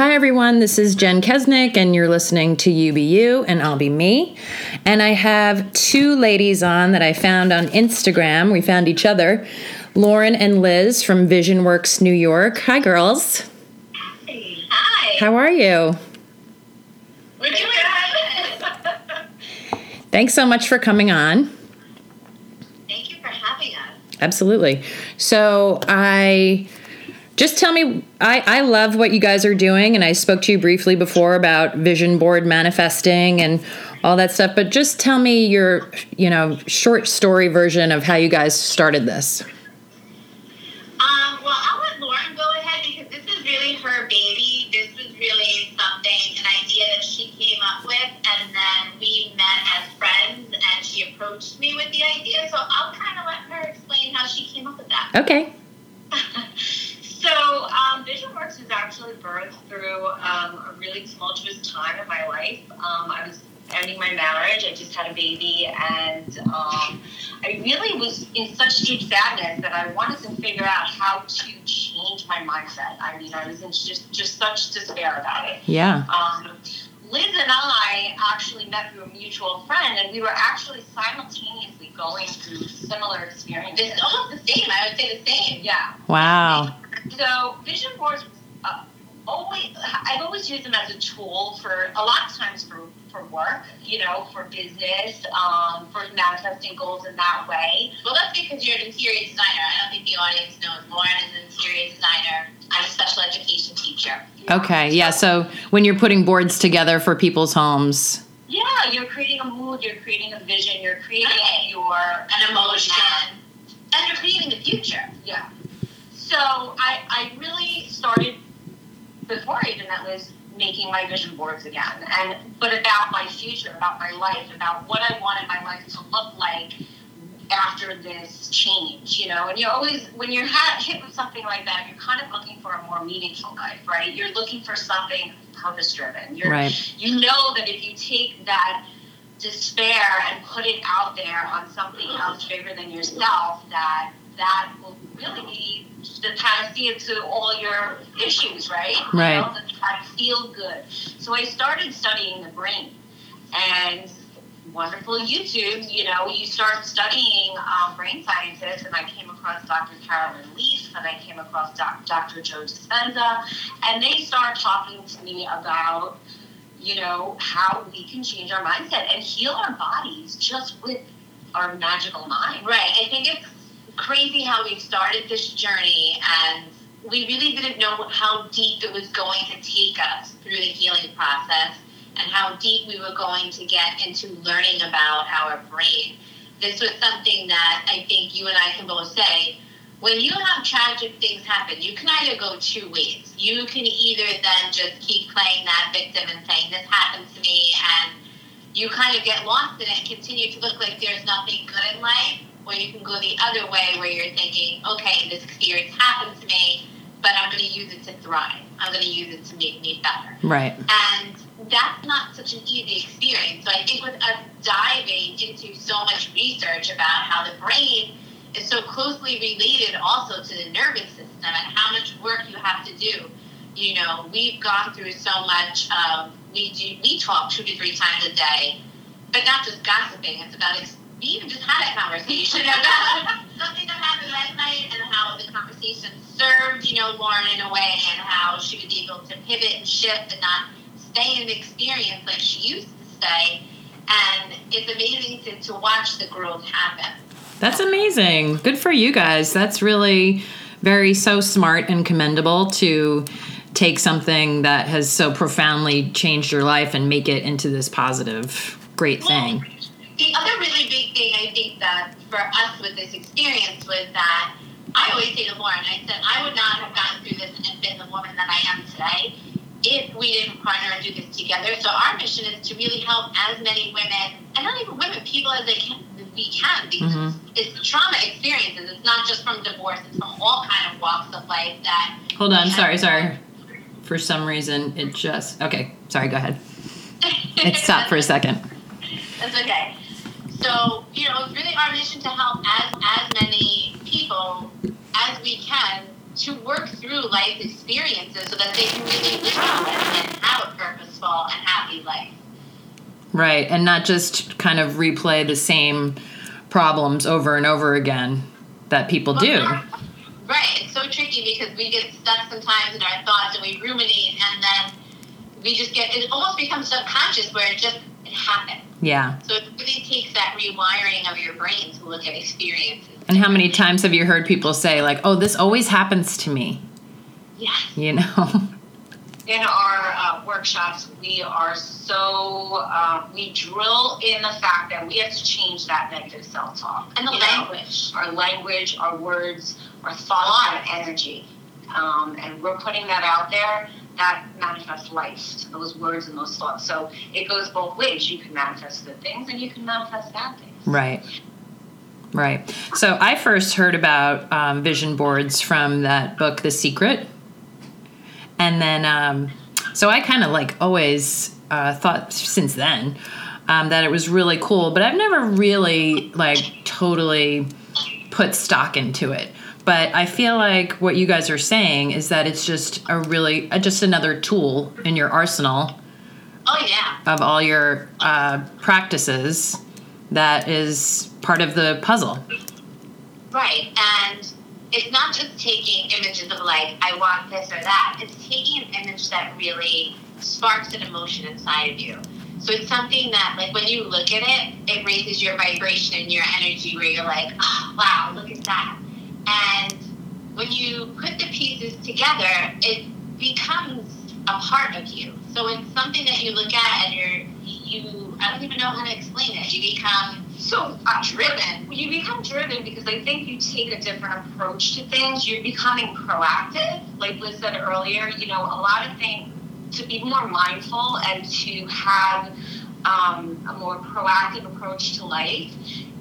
Hi, everyone. This is Jen Kesnick, and you're listening to UBU, and I'll be me. And I have two ladies on that I found on Instagram. We found each other Lauren and Liz from VisionWorks New York. Hi, girls. Hi. How are you? We're doing good. Thanks so much for coming on. Thank you for having us. Absolutely. So, I just tell me I, I love what you guys are doing and i spoke to you briefly before about vision board manifesting and all that stuff but just tell me your you know short story version of how you guys started this Um, well, I'll let Lauren go ahead because this is really her baby. This was really something, an idea that she came up with, and then we met as friends, and she approached me with the idea. So I'll kind of let her explain how she came up with that. okay So, um, VisionWorks was actually birthed through um, a really tumultuous time in my life. Um, I was ending my marriage. I just had a baby, and um, I really was in such deep sadness that I wanted to figure out how to change my mindset. I mean, I was in just just such despair about it. yeah Um, Liz and I actually met through a mutual friend, and we were actually simultaneously going through similar experiences. Almost the same. I would say the same. Yeah. wow So vision boards, uh, always I've always used them as a tool for a lot of times for for work, you know, for business, um, for manifesting goals in that way. Well, that's because you're an interior designer. I don't think the audience knows. Lauren is an interior designer. I'm a special education teacher. okay yeah so when you're putting boards together for people's homes Yeah, you're creating a mood, you're creating a vision, you're creating your An emotion. And you're creating the future. Yeah. So I, I really started before I even met Liz making my vision boards again, and but about my future, about my life, about what I wanted my life to look like after this change, you know. And you're always when you're ha- hit with something like that, you're kind of looking for a more meaningful life, right? You're looking for something purpose driven. You're right you know that if you take that despair and put it out there on something else bigger than yourself, that that will really be the panacea to all your issues, right? Right. You know, I feel good. So I started studying the brain, and wonderful YouTube. You know, you start studying um, brain scientists, and I came across Dr. Caroline Leaf, and I came across doc, Dr. Joe Dispenza, and they start talking to me about you know, how we can change our mindset and heal our bodies just with our magical mind. Right. I think it's crazy how we started this journey and we really didn't know how deep it was going to take us through the healing process and how deep we were going to get into learning about our brain. This was something that I think you and I can both say. When you have tragic things happen, you can either go two ways. You can either then just keep playing that victim and saying, This happened to me, and you kind of get lost in it and continue to look like there's nothing good in life, or you can go the other way where you're thinking, okay, this experience happened to me, but I'm going to use it to thrive. I'm going to use it to make me better. right And that's not such an easy experience. So I think with us diving into so much research about how the brain is so closely related also to the nervous system and how much work you have to do. You know, we've gone through so much. Um, we do we talk two to three times a day, but not just gossiping. It's about ex- we even just had a conversation about something that happened last night and how the conversation served, you know, Lauren in a way and how she was able to pivot and shift and not stay in the experience like she used to stay. And it's amazing to, to watch the growth happen. that's amazing good for you guys that's really very so smart and commendable to take something that has so profoundly changed your life and make it into this positive great thing The other really big thing I think that for us with this experience was that I always say to Lauren, I said I would not have gotten through this and been the woman that I am today if we didn't partner and do this together. So our mission is to really help as many women, and not even women, people as they can, we can, because Mhm. it's trauma experiences. It's not just from divorce; it's from all kind of walks of life that. hold on sorry sorry for some reason it just okay sorry go ahead it stopped for a second That's okay. So, you know, it's really our mission to help as, as many people as we can to work through life experiences so that they can really live out and have a purposeful and happy life. Right, and not just kind of replay the same problems over and over again that people do. Right, it's so tricky because we get stuck sometimes in our thoughts and we ruminate, and then we just get it almost becomes subconscious where it just it happens. Yeah. So it really takes that rewiring of your brain to look at experiences. And how many times have you heard people say like, "Oh, this always happens to me," Yes. you know? in our uh, workshops, we are so uh, we drill in the fact that we have to change that negative self-talk And the you know? language. our language, our words, our thoughts, our energy, um, and we're putting that out there. That manifests life those words and those thoughts. So it goes both ways. You can manifest good things, and you can manifest bad things. Right. Right. So I first heard about um, vision boards from that book, The Secret. And then, um, so I kind of like always uh, thought since then um, that it was really cool, but I've never really like totally put stock into it. But I feel like what you guys are saying is that it's just a really, uh, just another tool in your arsenal Oh yeah. of all your uh, practices that is part of the puzzle. Right, and it's not just taking images of like I want this or that. It's taking an image that really sparks an emotion inside of you. So it's something that, like, when you look at it, it raises your vibration and your energy, where you're like, oh, wow, look at that. And when you put the pieces together, it becomes a part of you. So it's something that you look at and you're, you, I don't even know how to explain it. You become So uh, driven. you become driven because I think you take a different approach to things. You're becoming proactive. Like Liz said earlier, you know, a lot of things to be more mindful and to have um, a more proactive approach to life.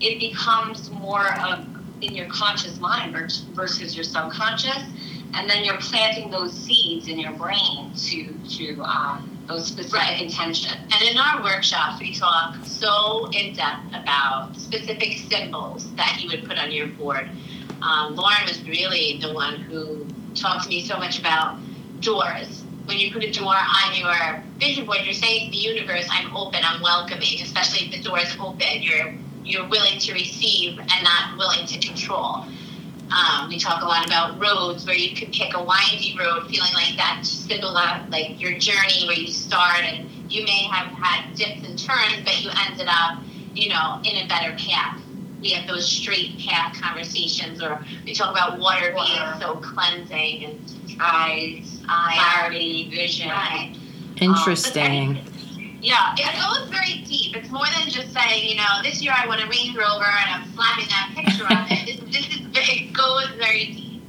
It becomes more of in your conscious mind versus your subconscious, and then you're planting those seeds in your brain to to um, those specific Right. intentions. And in our workshops, we talk so in depth about specific symbols that you would put on your board. Um, Lauren was really the one who talked to me so much about doors. When you put a door on your vision board, you're saying to the universe, "I'm open, I'm welcoming." Especially if the door is open, you're you're willing to receive and not willing to control. Um, we talk a lot about roads where you could pick a windy road, feeling like that symbol of like your journey where you start, and you may have had dips and turns, but you ended up, you know, in a better path. We have those straight path conversations, or we talk about water Water. being so cleansing and Eyes, eyes. clarity, vision. Right. Interesting. Yeah, It goes very deep. It's more than just saying, you know, this year I want a Range Rover and I'm slapping that picture on it. This, this is it goes very deep.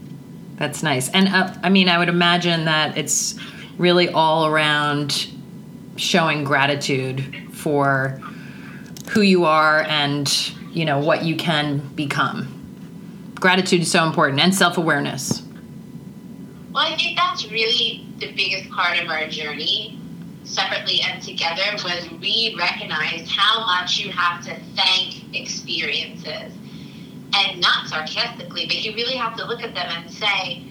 That's nice. And uh, I mean, I would imagine that it's really all around showing gratitude for who you are and, you know, what you can become. Gratitude is so important and self awareness. Well, I think that's really the biggest part of our journey, separately and together, was we recognized how much you have to thank experiences. And not sarcastically, but you really have to look at them and say,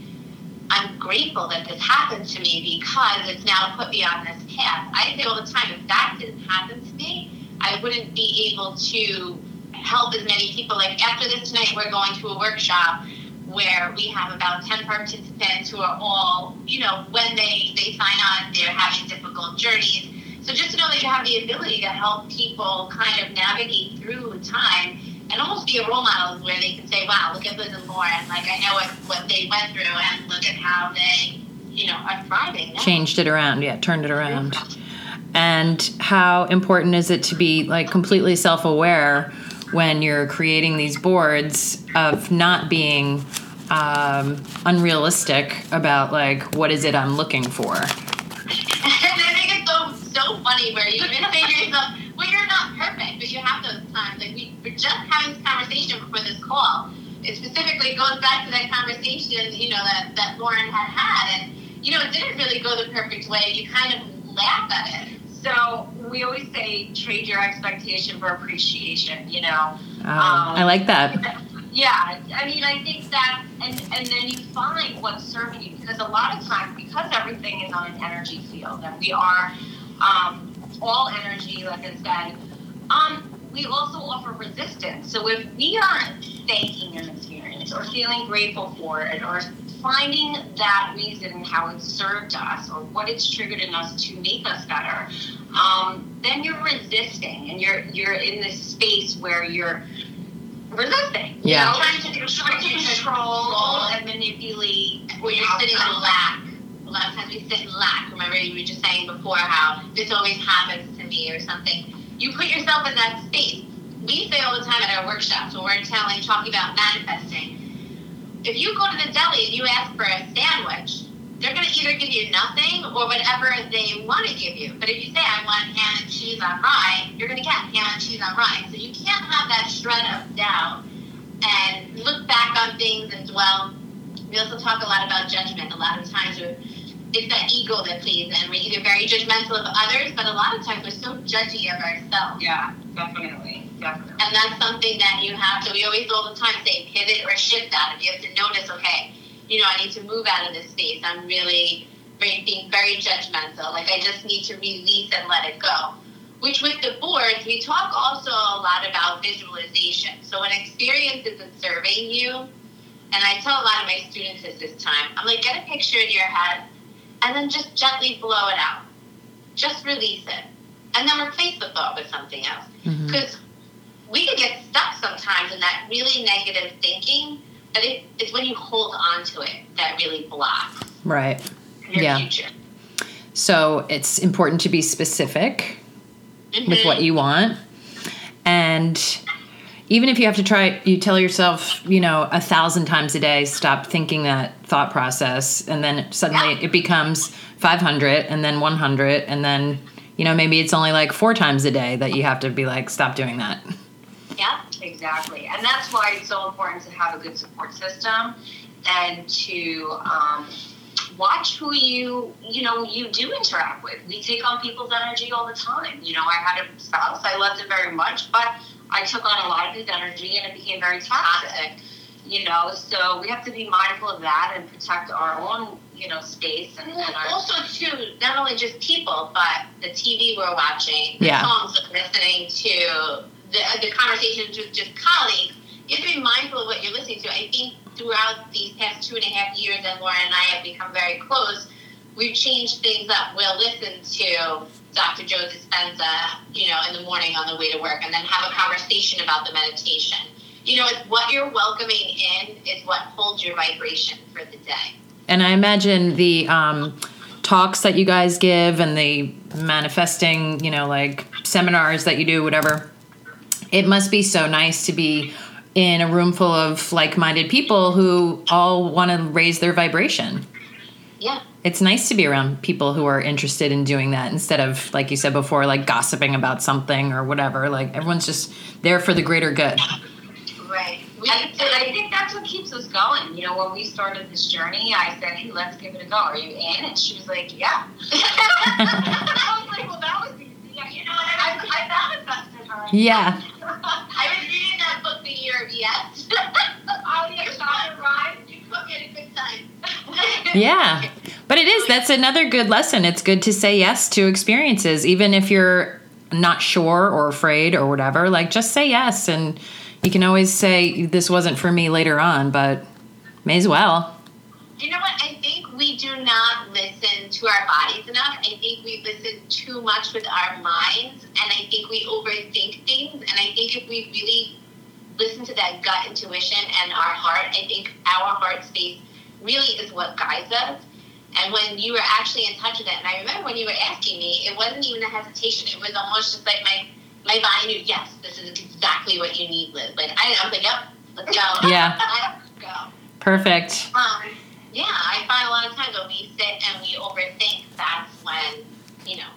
I'm grateful that this happened to me because it's now put me on this path. I say all the time, if that didn't happen to me, I wouldn't be able to help as many people. Like after this tonight, we're going to a workshop where we have about 10 participants who are all, you know, when they, they sign on, they're having difficult journeys. So just to know that you have the ability to help people kind of navigate through time and almost be a role model where they can say, wow, look at Liz and Lauren. Like, I know what, what they went through and look at how they, you know, are thriving. now. Changed it around, yeah, turned it around. And how important is it to be like completely self aware when you're creating these boards of not being um, unrealistic about like what is it I'm looking for? and I think it's so so funny where you even say to yourself, "Well, you're not perfect," but you have those times. Like we were just having this conversation before this call. It specifically goes back to that conversation, you know, that that Lauren had had, and you know, it didn't really go the perfect way. You kind of laugh at it. So we always say trade your expectation for appreciation. You know. Um, I like that. Yeah, I mean, I think that, and and then you find what's serving you because a lot of times, because everything is on an energy field, and we are, um, all energy, like I said. Um, we also offer resistance. So if we aren't thanking an experience or feeling grateful for it or finding that reason how it served us or what it's triggered in us to make us better, um, then you're resisting and you're you're in this space where you're resisting. Yeah. You know, trying to, trying to control and manipulate. Where you're sitting in lack. A lot of times we sit in lack. Remember, you were just saying before how this always happens to me or something. You put yourself in that space. We say all the time at our workshops when we're telling, talking about manifesting. If you go to the deli and you ask for a sandwich, they're going to either give you nothing or whatever they want to give you. But if you say, I want ham and cheese on rye, you're going to get ham and cheese on rye. So you can't have that shred of doubt and look back on things and dwell. We also talk a lot about judgment. A lot of times it's that ego that plays in. We're either very judgmental of others, but a lot of times we're so judgy of ourselves. Yeah, definitely. Definitely. And that's something that you have to, we always all the time say pivot or shift out If You have to notice, okay, you know, I need to move out of this space. I'm really being very judgmental. Like I just need to release and let it go. Which with the boards, we talk also a lot about visualization. So when experience isn't serving you, and I tell a lot of my students this this time, I'm like, get a picture in your head and then just gently blow it out. Just release it. And then replace the thought with something else. Mhm. Because we can get stuck sometimes in that really negative thinking, but it, it's when you hold on to it that really blocks Right. your Yeah. future. So it's important to be specific with mm-hmm. what you want. And even if you have to try, you tell yourself, you know, a thousand times a day, stop thinking that thought process. And then suddenly Yeah. it becomes 500 and then 100. And then, you know, maybe it's only like four times a day that you have to be like, stop doing that. Yeah. Exactly. And that's why it's so important to have a good support system and to um, watch who you, you know, you do interact with. We take on people's energy all the time. You know, I had a spouse, I loved him very much, but I took on a lot of his energy and it became very toxic. You know, so we have to be mindful of that and protect our own, you know, space and, and our Also, too, not only just people, but the TV we're watching, the Yeah. songs we're listening to, the, the conversations with just colleagues. You have to be mindful of what you're listening to. I think throughout these past two and a half years, and Lauren and I have become very close, we've changed things up. We'll listen to Dr. Joe Dispenza, you know, in the morning on the way to work, and then have a conversation about the meditation. You know, it's what you're welcoming in is what holds your vibration for the day. And I imagine the um, talks that you guys give and the manifesting, you know, like seminars that you do, whatever. It must be so nice to be in a room full of like minded people who all want to raise their vibration. Yeah. It's nice to be around people who are interested in doing that instead of, like you said before, like gossiping about something or whatever. Like everyone's just there for the greater good. Right. We And, and I think that's what keeps us going. You know, when we started this journey, I said, "Hey, let's give it a go. Are you in?" And she was like, "Yeah." I was like, "Well, that was easy." You know, and I, I manifested her. Yeah. I was reading that book the year of yes. Oh, yeah, Shonda Rhimes. You cook at a good time. Yeah. But it is. That's another good lesson. It's good to say yes to experiences, even if you're not sure or afraid or whatever. Like, just say yes. And you can always say, this wasn't for me later on, but may as well. You know what? I think we do not listen to our bodies enough. I think we listen too much with our minds, and I think we overthink things. And I think if we really listen to that gut intuition and our heart, I think our heart space really is what guides us. And when you were actually in touch with it, and I remember when you were asking me, it wasn't even a hesitation. It was almost just like my my body knew, yes, this is exactly what you need, Liz. Like I, I was like, yep, let's go. Yeah. let's go. Perfect. Um, yeah, I find a lot of times when we sit and we overthink, that's when, you know,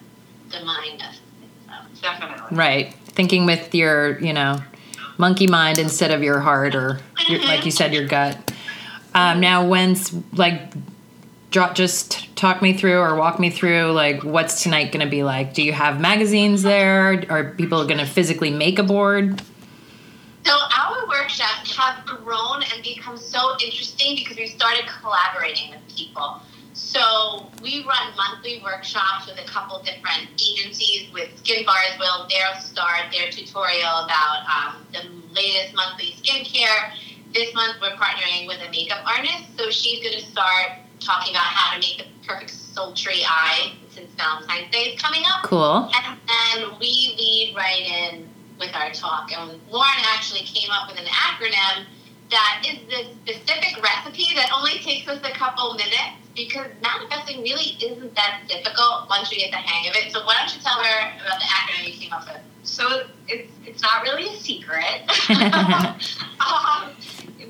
the mind does it. So. Definitely. Right. Thinking with your, you know, monkey mind instead of your heart or, your, like you said, your gut. Um, now, when's like, dro- just talk me through or walk me through like what's tonight going to be like. Do you have magazines there? Are people going to physically make a board? So our workshops have grown and become so interesting because we started collaborating with people. So we run monthly workshops with a couple different agencies. With Skin Bars, will they'll start their tutorial about um, the latest monthly skincare. This month we're partnering with a makeup artist, so she's going to start talking about how to make the perfect sultry eye since Valentine's Day is coming up. Cool. And then we lead right in with our talk. And Lauren actually came up with an acronym that is this specific recipe that only takes us a couple minutes because manifesting really isn't that difficult once you get the hang of it. So why don't you tell her about the acronym you came up with? So it's it's not really a secret. um,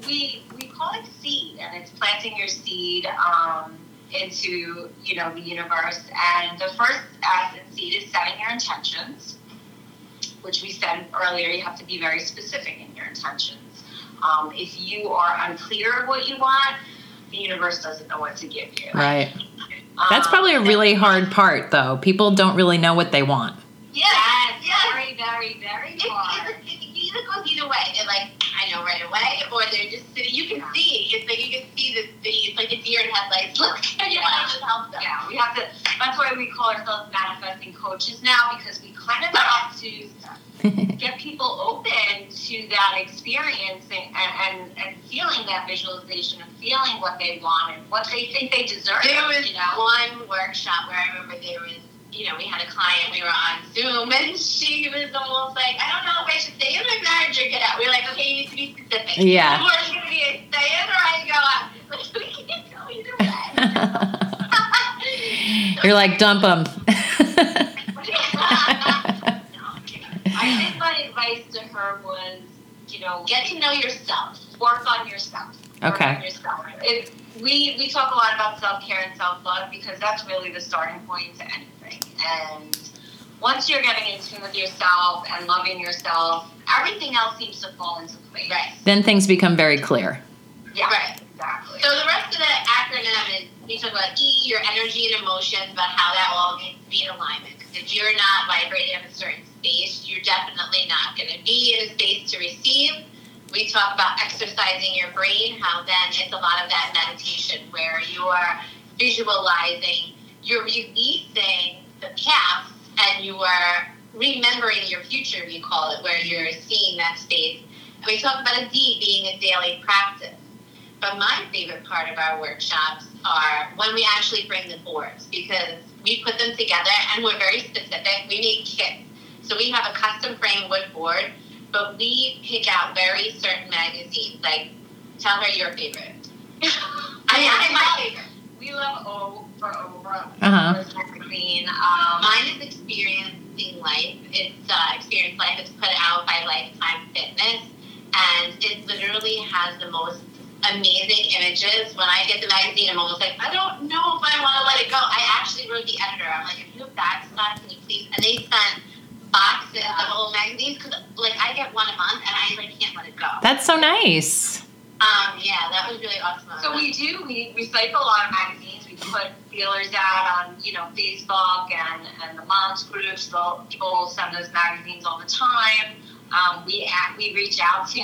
we we call it seed, and it's planting your seed um, into you know the universe. And the first as in seed is setting your intentions, which we said earlier. You have to be very specific in your intentions. Um, if you are unclear of what you want, the universe doesn't know what to give you. Right. That's Um, probably a really hard part, though. People don't really know what they want. Yes, Yes, yes. very, very, very It, hard. it, it, it either goes either way. They're like, I know right away, or they're just sitting. You can see. It's like you can see the, the it's like a deer in headlights. Look, and you want to just help them. Yeah, we have to. That's why we call ourselves manifesting coaches now because we kind of have to get people open to that experience and, and, and feeling that visualization and feeling what they want and what they think they deserve. There was you know. one workshop where I remember there was, you know, we had a client, we were on Zoom, and she was almost like, I don't know if I should stay in my marriage or get out. We were like, okay, you need to be specific. Yeah. Or it's going to be a stay in or I go out. Like, we can't go either way. You're like, dump them. Know, Get to know yourself. work on yourself. Work Okay. on yourself. It, we we talk a lot about self care and self love because that's really the starting point to anything. And once you're getting in tune with yourself and loving yourself, everything else seems to fall into place. Right. then things become very clear. Yeah. Right. Exactly. So the rest of the acronym is we talk about E, your energy and emotions, about how that all needs to be in alignment. Because if you're not vibrating at a certain space, you're definitely not going to be in a space to receive. We talk about exercising your brain, how then it's a lot of that meditation where you are visualizing, you're releasing the past, and you are remembering your future, we call it, where you're seeing that space. And we talk about a D being a daily practice. But my favorite part of our workshops are when we actually bring the boards because we put them together and we're very specific. We need kits. So we have a custom frame wood board, but we pick out very certain magazines. Like, tell her your favorite. I mean, I my favorite. we love O for Oprah. Uh-huh. Magazine. Um, Mine is Experiencing Life. It's uh, Experience Life. It's put out by Lifetime Fitness, and it literally has the most amazing images. When I get the magazine, I'm almost like, I don't know if I want to let it go. I actually wrote the editor. I'm like, if you have that stuff, can you please? And they sent boxes of old magazines because, like, I get one a month, and I like can't let it go. That's so nice. Um, yeah, that was really awesome. So we do. We recycle a lot of magazines. We put feelers out on, you know, Facebook and, and the moms groups. They'll- People send us magazines all the time. Um, we act, we reach out to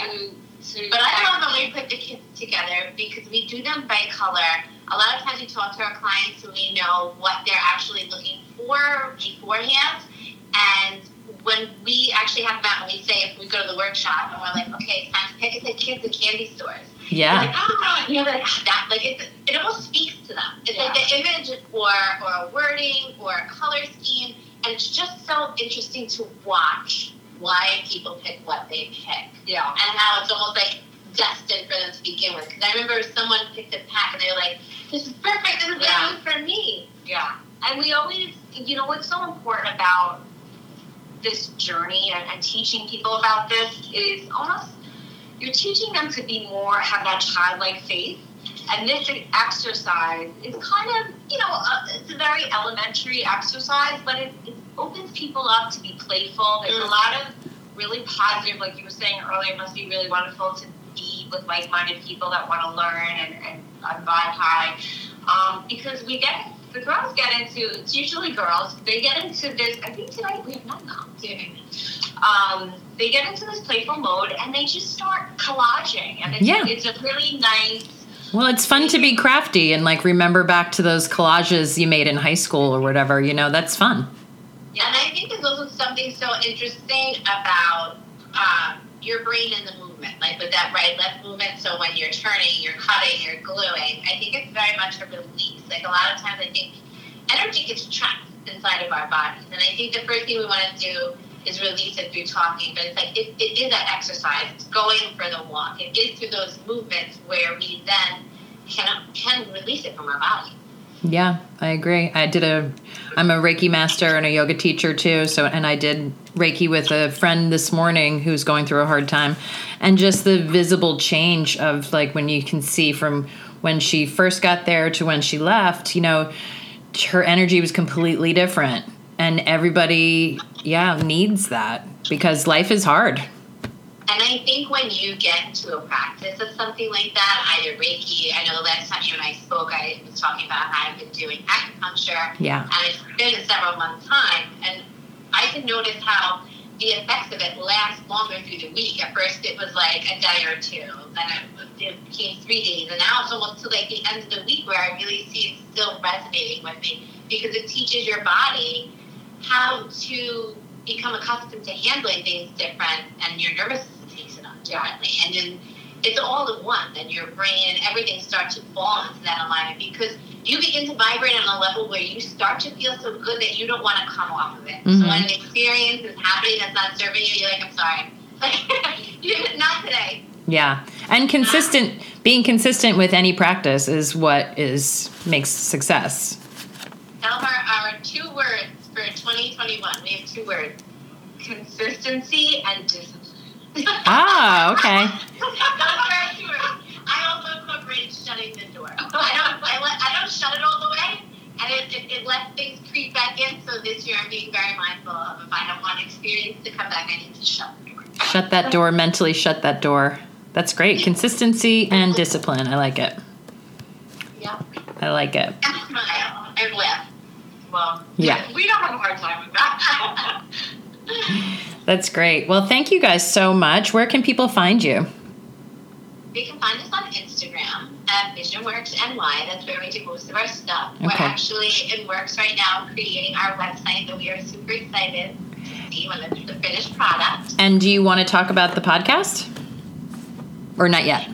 to. But I love when we put the kids together because we do them by color. A lot of times we talk to our clients so we know what they're actually looking for beforehand. And when we actually have them out and we say if we go to the workshop and we're like, okay, it's time to pick, it's like kids at candy stores. They're Yeah. Like, oh, you know, like that, like it, it almost speaks to them. It's like the image or or a wording or a color scheme, and it's just so interesting to watch why people pick what they pick Yeah. and how it's almost like destined for them to begin with. Because I remember someone picked a pack and they were like, "This is perfect. This is Yeah. yeah. for me." Yeah. And we always, you know, what's so important about this journey and, and teaching people about this is almost you're teaching them to be more, have that childlike faith. And this exercise is kind of, you know, uh, it's a very elementary exercise, but it, it opens people up to be playful. There's a Mhm. lot of really positive, like you were saying earlier, it must be really wonderful to be with like minded people that want to learn and, and, and vibe high. Um, because we get, the girls get into, it's usually girls, they get into this, I think tonight we have none now. Um, they get into this playful mode and they just start collaging. And it's, Yeah. it's a really nice, Well, it's fun to be crafty and like remember back to those collages you made in high school or whatever. You know, that's fun. Yeah, and I think there's also something so interesting about um, your brain and the movement, like with that right left movement. So when you're turning, you're cutting, you're gluing. I think it's very much a release. Like a lot of times, I think energy gets trapped inside of our bodies, and I think the first thing we want to do is release it through talking. But it's like it, it is that exercise. It's going for the walk. It is through those movements where we then can can release it from our body. Yeah, I agree. I did a I'm a Reiki master and a yoga teacher too. So and I did Reiki with a friend this morning who's going through a hard time and just the visible change of like when you can see from when she first got there to when she left, you know, her energy was completely different. And everybody yeah, needs that because life is hard. And I think when you get into a practice of something like that, either Reiki, I know the last time you and I spoke, I was talking about how I've been doing acupuncture. Yeah. And it's been several months' time. And I can notice how the effects of it last longer through the week. At first, it was like a day or two. Then it, it became three days. And now it's almost to like the end of the week where I really see it still resonating with me because it teaches your body how to become accustomed to handling things different and your nervous system takes it on differently. And then it's all at once, and your brain and everything starts to fall into that alignment because you begin to vibrate on a level where you start to feel so good that you don't want to come off of it. Mm-hmm. So when an experience is happening that's not serving you, you're like, I'm sorry. not today. Yeah. And consistent being consistent with any practice is what is makes success. Tell our, our two words for 2021. We have two words consistency and discipline. Ah, okay. I also incorporated shutting the door. I don't, I, let, I don't shut it all the way, and it, it, it lets things creep back in. So this year I'm being very mindful of if I don't want experience to come back, I need to shut the door. Shut that door, mentally shut that door. That's great. Consistency and discipline. I like it. Yeah. I like it. And laugh. Well, yeah. We don't have a hard time with that. That's great. Well, thank you guys so much. Where can people find you? You can find us on Instagram at VisionWorks NY. That's where we do most of our stuff. Okay. We're actually in works right now creating our website that we are super excited to see when it's the finished product. And do you want to talk about the podcast? Or not yet?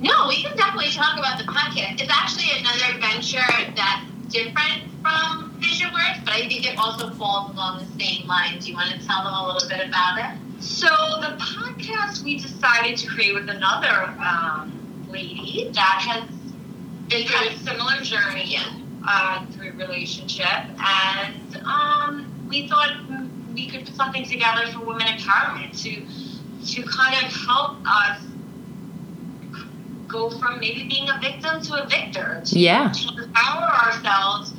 No, we can definitely talk about the podcast. It's actually another venture that's different from VisionWorks, but I think it also falls along the same lines. Do you want to tell them a little bit about it? So the podcast we decided to create with another um, lady that has been through a similar journey uh, through relationship, and um, we thought we could put something together for women empowerment to to kind of help us go from maybe being a victim to a victor. To, yeah. To empower ourselves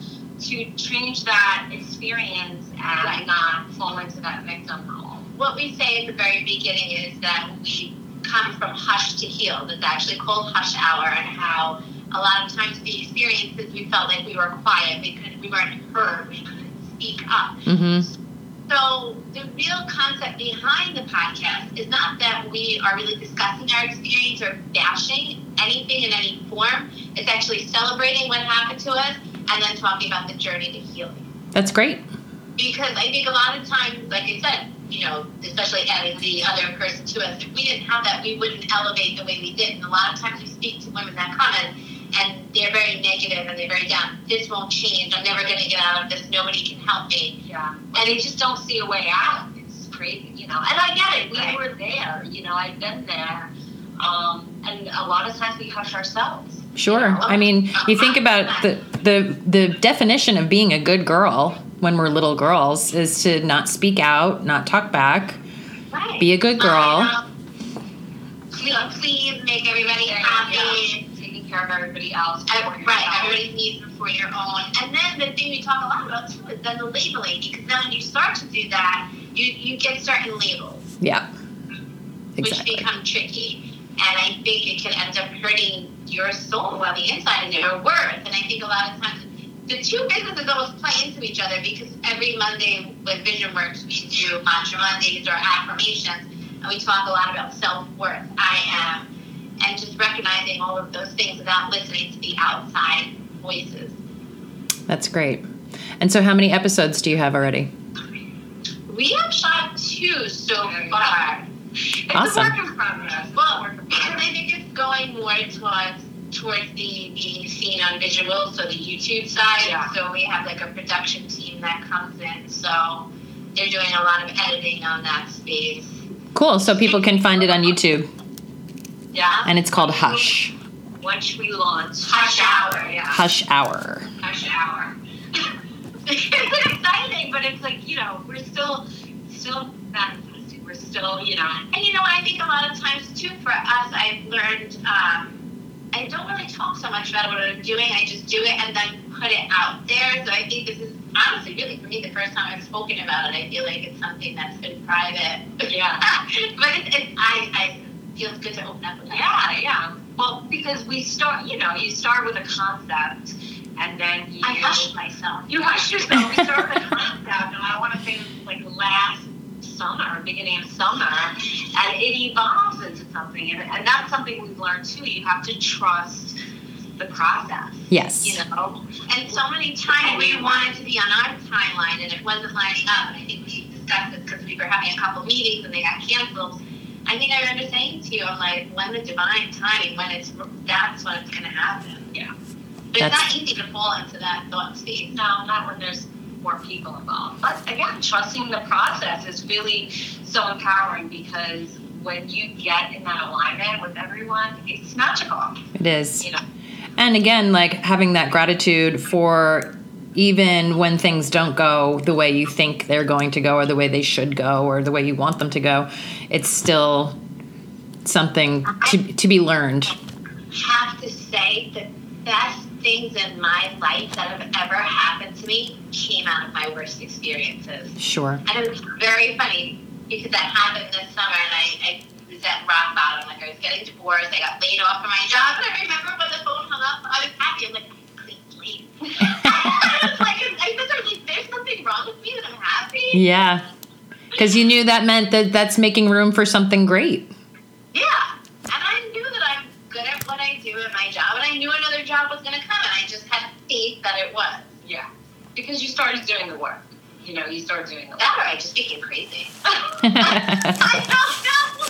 to change that experience and not fall into that victim role. What we say at the very beginning is that we come from hush to heal. It's actually called Hush Hour, and how a lot of times the experiences we felt like we were quiet, we could we weren't heard, we couldn't speak up. Mm-hmm. So the real concept behind the podcast is not that we are really discussing our experience or bashing anything in any form. It's actually celebrating what happened to us and then talking about the journey to healing. That's great. Because I think a lot of times, like I said, you know, especially adding the other person to us, if we didn't have that, we wouldn't elevate the way we did. And a lot of times we speak to women that come in and they're very negative and they're very down. This won't change. I'm never going to get out of this. Nobody can help me. Yeah. And they just don't see a way out. It's crazy, you know. And I get it. We right. were there. You know, I've been there. Um, and a lot of times we hush ourselves. Sure. I mean, you think about the, the the definition of being a good girl when we're little girls is to not speak out, not talk back, right. be a good girl. You know, please make everybody happy. Taking care of everybody else. right. Everybody's needs before your own. And then the thing we talk a lot about too is then the labeling because then when you start to do that, you you get certain labels. Yeah. Exactly. Which become tricky. And I think it can end up hurting your soul on the inside and your worth. And I think a lot of times the two businesses almost play into each other because every Monday with Vision Works we do Mantra Mondays or affirmations and we talk a lot about self worth. I am and just recognizing all of those things without listening to the outside voices. That's great. And so, how many episodes do you have already? We have shot two so far. It's Awesome. a work in progress. Well, because I think it's going more towards towards the being seen on visual, so the YouTube side. Yeah. So we have like a production team that comes in, so they're doing a lot of editing on that space. Cool. So people can find it on YouTube, Yeah. and it's called Hush. Once we launch. Hush Hour, yeah. Hush Hour. Hush hour. it's exciting, but it's like, you know, we're still, still manifesting. We're still, you know, And you know, I think a lot of times too for us, I've learned um, I don't really talk so much about what I'm doing. I just do it and then put it out there. So I think this is honestly really for me the first time I've spoken about it. I feel like it's something that's been private. Yeah. but it's, it's I, I feels good to open up with yeah, yeah. Well, because we start, you know, you start with a concept and then you. I hushed myself. You hush yourself. We start with a concept, and I want to say this like last summer, beginning of summer, and it evolves into something, and, and that's something we've learned too. You have to trust the process. Yes. You know, And so many times we wanted to be on our timeline and it wasn't lining up. And I think we discussed this because we were having a couple meetings and they got canceled. I think I remember saying to you, I'm like, when the divine timing, when it's that's when it's going to happen. Yeah. But That's- it's not easy to fall into that thought space. no, not when there's more people involved. But again, trusting the process is really so empowering because when you get in that alignment with everyone, it's magical. It is. You know. And again, like having that gratitude for even when things don't go the way you think they're going to go or the way they should go or the way you want them to go, it's still something to, to be learned. have to say the best things in my life that have ever happened to me came out of my worst experiences. Sure. And it was very funny because that happened this summer and I, I was at rock bottom. Like I was getting divorced, I got laid off from my job, and I remember when the phone hung up, I was happy. I'm like, I clean slate. I was like, I was like, there's something wrong with me that I'm happy. Yeah. Because you knew that meant that that's making room for something great. Yeah. And I knew that I'm good at what I do in my job, and I knew another job was going to come, and I just faith that it was. Yeah. Because you started doing the work. You know, you started doing the work. That or I just became crazy. I don't know.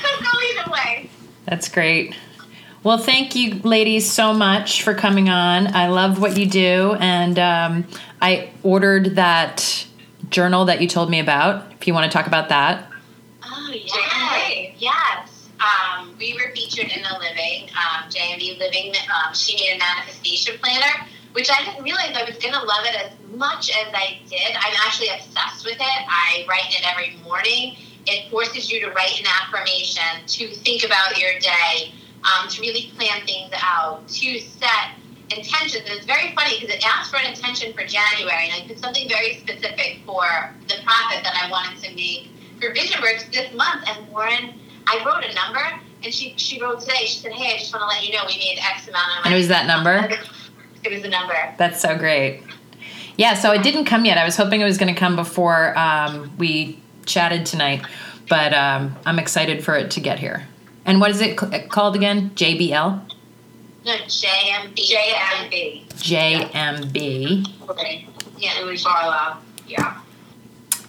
Could go either way. That's great. Well, thank you, ladies, so much for coming on. I love what you do, and um, I ordered that journal that you told me about. If you want to talk about that, Oh, J&B. yes. Yes. Um, we were featured in the Living, um, Living. Um, she made a manifestation planner, which I didn't realize I was going to love it as much as I did. I'm actually obsessed with it. I write it every morning. It forces you to write an affirmation, to think about your day, um, to really plan things out, to set intentions. And it's very funny because it asked for an intention for January, and I put something very specific for the profit that I wanted to make for VisionWorks this month. And Lauren, I wrote a number, and she she wrote today. She said, "Hey, I just want to let you know we made X amount of money. And it was that number? It was the number. that's so great. Yeah, so it didn't come yet. I was hoping it was going to come before um, we chatted tonight, but um, I'm excited for it to get here. And what is it c- called again? JBL? No, JMB. JMB. JMB. Okay. Yeah, It was Barlow. Yeah.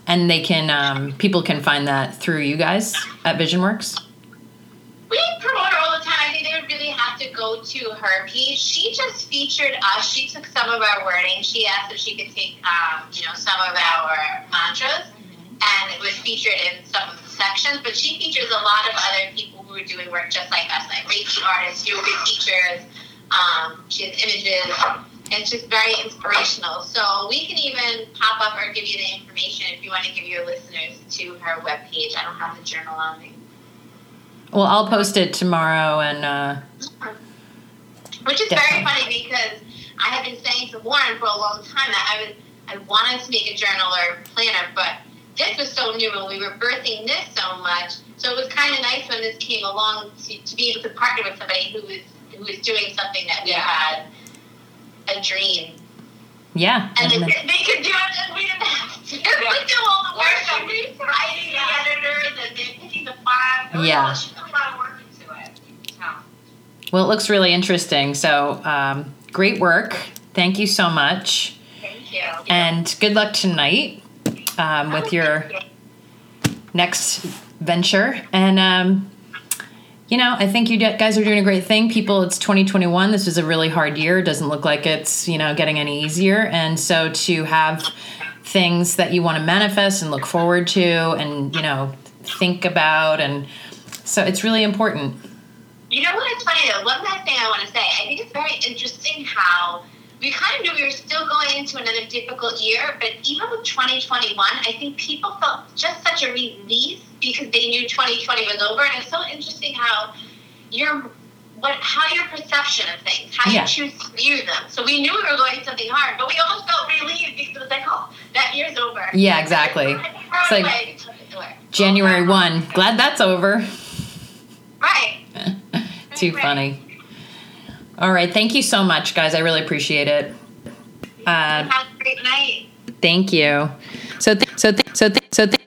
And they can, um, people can find that through you guys at VisionWorks. We promote her all the time. I think they would really have to go to her piece. She just featured us. She took some of our wording. She asked if she could take, um, you know, some of our mantras, and it was featured in some of the sections. But she features a lot of other people who are doing work just like us, like Reiki artists, yoga teachers. Um, she has images. It's just very inspirational. So we can even pop up or give you the information if you want to give your listeners to her webpage. I don't have the journal on me. Well, I'll post it tomorrow and, uh, Which is Definitely. very funny because I have been saying to Lauren for a long time that I would I wanted to make a journal or planner, but this was so new and we were birthing this so much. So it was kind of nice when this came along to, to be able to partner with somebody who was who was doing something that we had a dream. Yeah. And they, they could do it, and we didn't have to. Yeah. We do all the work writing the then picking the. Yeah. Put a lot of work into it. Well, it looks really interesting. So, um, great work. Thank you so much. Thank you. And good luck tonight um, with oh, your next venture. And um, you know, I think you guys are doing a great thing. People, it's 2021. This was a really hard year. It doesn't look like it's, you know, getting any easier. And so to have things that you want to manifest and look forward to and, you know, think about. And so it's really important. You know what? It's funny though. One last thing I want to say. I think it's very interesting how we kind of knew we were still going into another difficult year, but even with 2021, I think people felt just such a relief because they knew 2020 was over. And it's so interesting how your what how your perception of things, how Yeah. you choose to view them. So we knew we were going something hard, but we almost felt relieved because it was like, oh, that year's over. Yeah, exactly. It's like January 1. Glad that's over. Right. Too Right. funny. All right. Thank you so much, guys. I really appreciate it. Uh, Have a great night. thank you. So, th- so, th- so, th- so, th-